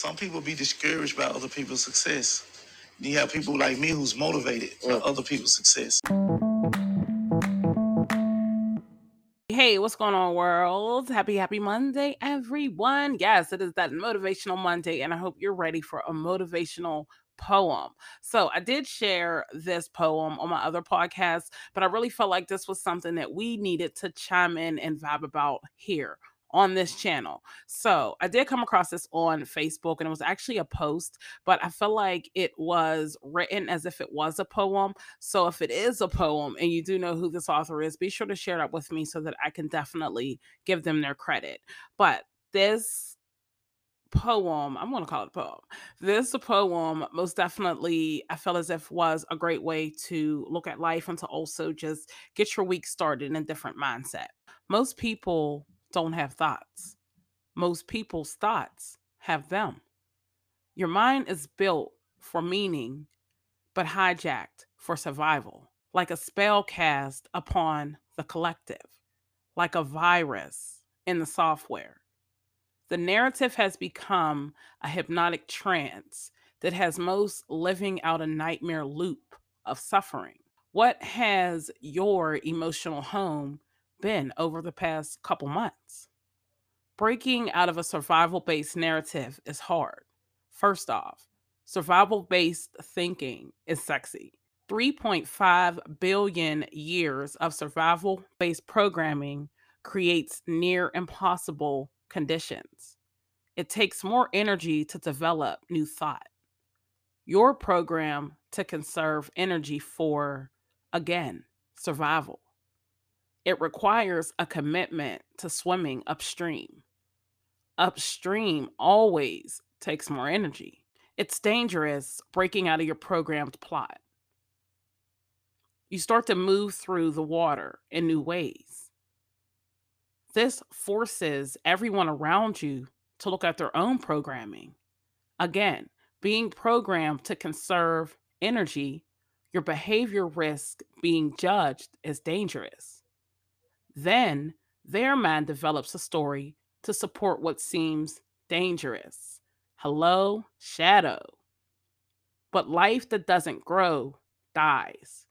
Some people be discouraged by other people's success. You have people like me who's motivated by other people's success. Hey, what's going on, world? Happy, happy Monday, everyone. Yes, it is that motivational Monday, and I hope you're ready for a motivational poem. So, I did share this poem on my other podcast, but I really felt like this was something that we needed to chime in and vibe about here on this channel. So I did come across this on Facebook and it was actually a post, but I feel like it was written as if it was a poem. So if it is a poem and you do know who this author is, be sure to share that with me so that I can definitely give them their credit. But this poem i'm going to call it a poem this poem most definitely i felt as if was a great way to look at life and to also just get your week started in a different mindset most people don't have thoughts. Most people's thoughts have them. Your mind is built for meaning, but hijacked for survival, like a spell cast upon the collective, like a virus in the software. The narrative has become a hypnotic trance that has most living out a nightmare loop of suffering. What has your emotional home been over the past couple months. Breaking out of a survival based narrative is hard. First off, survival based thinking is sexy. 3.5 billion years of survival based programming creates near impossible conditions. It takes more energy to develop new thought. Your program to conserve energy for, again, survival. It requires a commitment to swimming upstream. Upstream always takes more energy. It's dangerous breaking out of your programmed plot. You start to move through the water in new ways. This forces everyone around you to look at their own programming. Again, being programmed to conserve energy, your behavior risk being judged as dangerous. Then their mind develops a story to support what seems dangerous. Hello, shadow. But life that doesn't grow dies.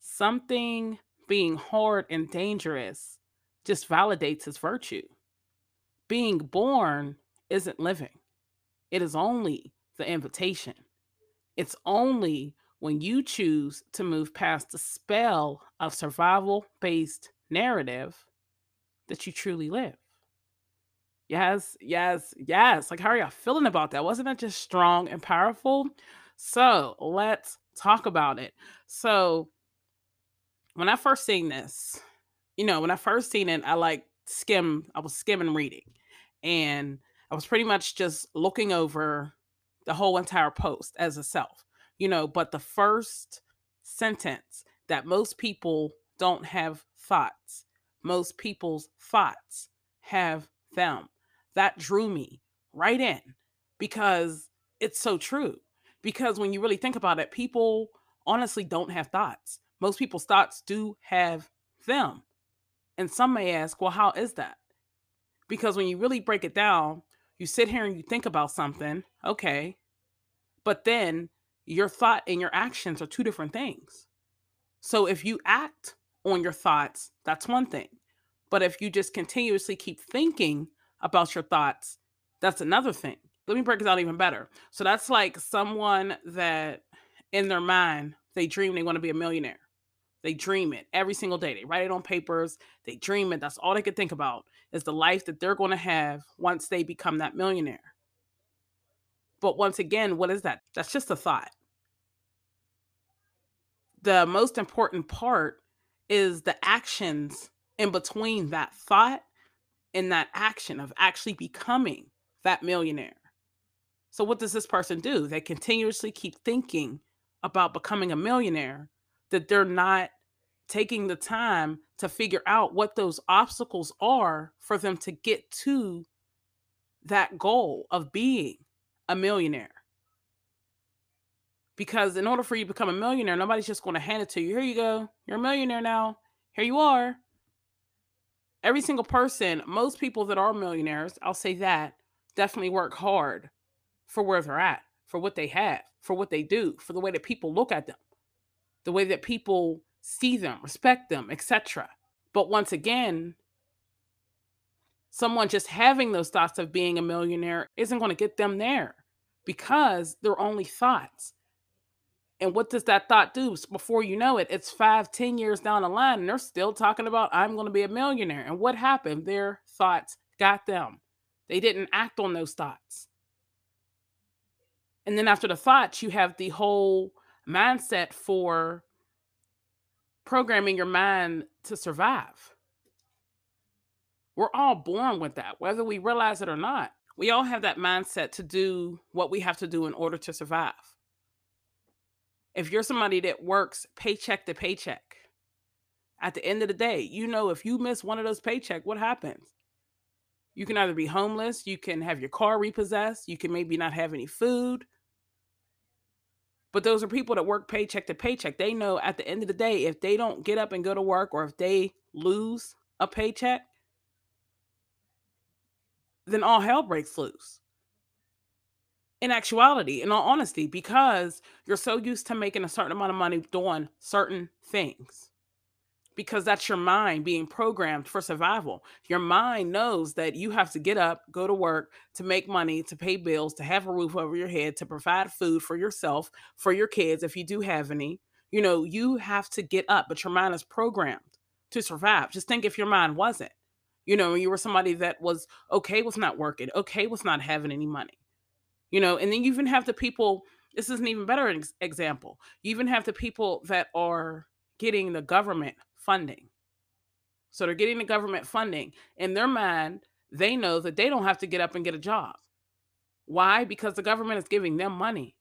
Something being hard and dangerous just validates its virtue. Being born isn't living, it is only the invitation. It's only when you choose to move past the spell of survival based narrative that you truly live. Yes, yes, yes. Like, how are y'all feeling about that? Wasn't that just strong and powerful? So, let's talk about it. So, when I first seen this, you know, when I first seen it, I like skim, I was skimming reading, and I was pretty much just looking over the whole entire post as a self, you know, but the first sentence that most people don't have thoughts. Most people's thoughts have them. That drew me right in because it's so true. Because when you really think about it, people honestly don't have thoughts. Most people's thoughts do have them. And some may ask, well, how is that? Because when you really break it down, you sit here and you think about something, okay, but then your thought and your actions are two different things. So if you act on your thoughts, that's one thing. But if you just continuously keep thinking about your thoughts, that's another thing. Let me break it out even better. So that's like someone that in their mind, they dream they want to be a millionaire. They dream it every single day. They write it on papers. They dream it. That's all they could think about is the life that they're going to have once they become that millionaire. But once again, what is that? That's just a thought. The most important part is the actions in between that thought and that action of actually becoming that millionaire. So, what does this person do? They continuously keep thinking about becoming a millionaire, that they're not taking the time to figure out what those obstacles are for them to get to that goal of being a millionaire. Because in order for you to become a millionaire, nobody's just going to hand it to you. Here you go. You're a millionaire now. Here you are. Every single person, most people that are millionaires, I'll say that, definitely work hard for where they're at, for what they have, for what they do, for the way that people look at them, the way that people see them, respect them, etc. But once again, someone just having those thoughts of being a millionaire isn't going to get them there because they're only thoughts. And what does that thought do? Before you know it, it's five, ten years down the line, and they're still talking about, I'm going to be a millionaire. And what happened? Their thoughts got them. They didn't act on those thoughts. And then after the thoughts, you have the whole mindset for programming your mind to survive. We're all born with that, whether we realize it or not. We all have that mindset to do what we have to do in order to survive. If you're somebody that works paycheck to paycheck, at the end of the day, you know if you miss one of those paycheck, what happens? You can either be homeless, you can have your car repossessed, you can maybe not have any food. But those are people that work paycheck to paycheck. They know at the end of the day, if they don't get up and go to work or if they lose a paycheck, then all hell breaks loose. In actuality, in all honesty, because you're so used to making a certain amount of money doing certain things. Because that's your mind being programmed for survival. Your mind knows that you have to get up, go to work to make money, to pay bills, to have a roof over your head, to provide food for yourself, for your kids, if you do have any. You know, you have to get up, but your mind is programmed to survive. Just think if your mind wasn't you know, you were somebody that was okay with not working, okay with not having any money. You know, and then you even have the people, this is an even better ex- example. You even have the people that are getting the government funding. So they're getting the government funding. In their mind, they know that they don't have to get up and get a job. Why? Because the government is giving them money.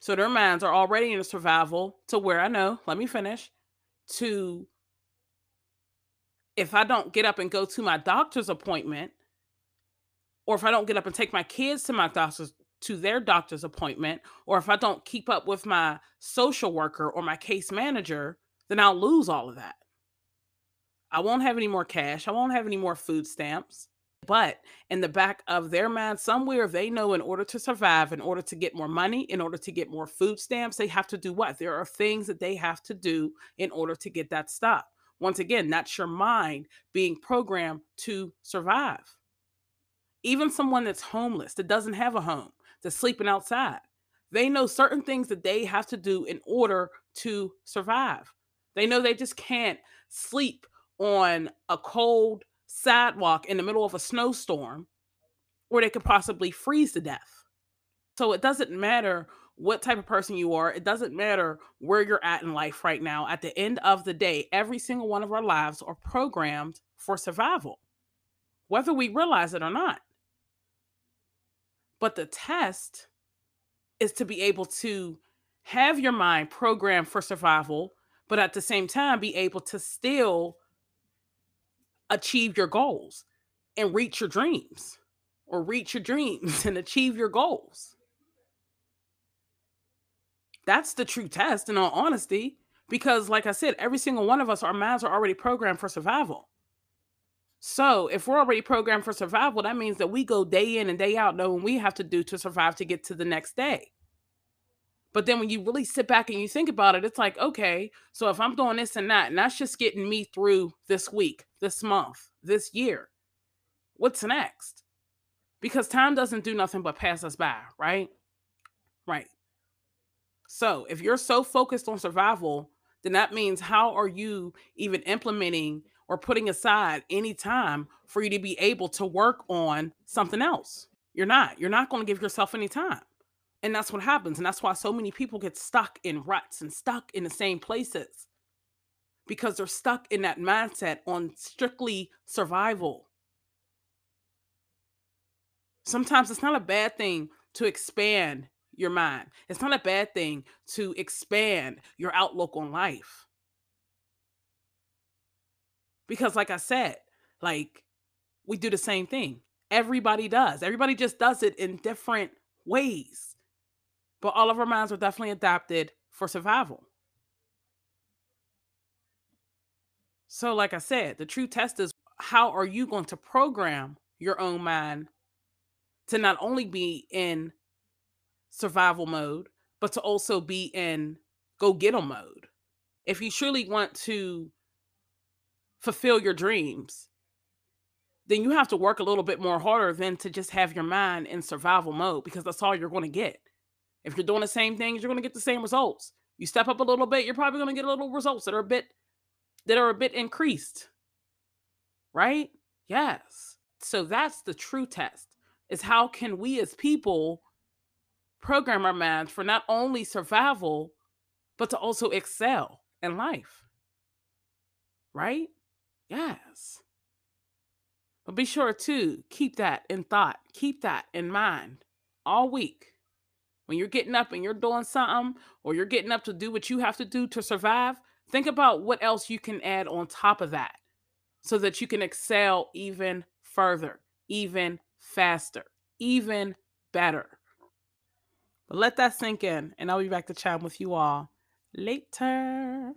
So their minds are already in a survival to where I know, let me finish, to if I don't get up and go to my doctor's appointment, or if I don't get up and take my kids to my doctor's to their doctor's appointment, or if I don't keep up with my social worker or my case manager, then I'll lose all of that. I won't have any more cash. I won't have any more food stamps. But in the back of their mind, somewhere they know in order to survive, in order to get more money, in order to get more food stamps, they have to do what? There are things that they have to do in order to get that stuff. Once again, that's your mind being programmed to survive. Even someone that's homeless, that doesn't have a home, that's sleeping outside, they know certain things that they have to do in order to survive. They know they just can't sleep on a cold sidewalk in the middle of a snowstorm or they could possibly freeze to death. So it doesn't matter what type of person you are. It doesn't matter where you're at in life right now. At the end of the day, every single one of our lives are programmed for survival, whether we realize it or not. But the test is to be able to have your mind programmed for survival, but at the same time, be able to still achieve your goals and reach your dreams or reach your dreams and achieve your goals. That's the true test, in all honesty. Because, like I said, every single one of us, our minds are already programmed for survival. So, if we're already programmed for survival, that means that we go day in and day out knowing we have to do to survive to get to the next day. But then when you really sit back and you think about it, it's like, okay, so if I'm doing this and that, and that's just getting me through this week, this month, this year, what's next? Because time doesn't do nothing but pass us by, right? Right. So if you're so focused on survival, then that means how are you even implementing or putting aside any time for you to be able to work on something else? You're not. You're not going to give yourself any time. And that's what happens. And that's why so many people get stuck in ruts and stuck in the same places because they're stuck in that mindset on strictly survival. Sometimes it's not a bad thing to expand your mind. It's not a bad thing to expand your outlook on life. Because, like I said, like we do the same thing. Everybody does. Everybody just does it in different ways. But all of our minds are definitely adapted for survival. So, like I said, the true test is how are you going to program your own mind to not only be in survival mode, but to also be in go get 'em mode. If you truly want to fulfill your dreams, then you have to work a little bit more harder than to just have your mind in survival mode because that's all you're going to get. If you're doing the same things, you're going to get the same results. You step up a little bit, you're probably going to get a little results that are a bit that are a bit increased. Right? Yes. So that's the true test. Is how can we as people program our minds for not only survival but to also excel in life? Right? Yes. But be sure to keep that in thought, keep that in mind all week. When you're getting up and you're doing something, or you're getting up to do what you have to do to survive, think about what else you can add on top of that so that you can excel even further, even faster, even better. But let that sink in, and I'll be back to chat with you all later.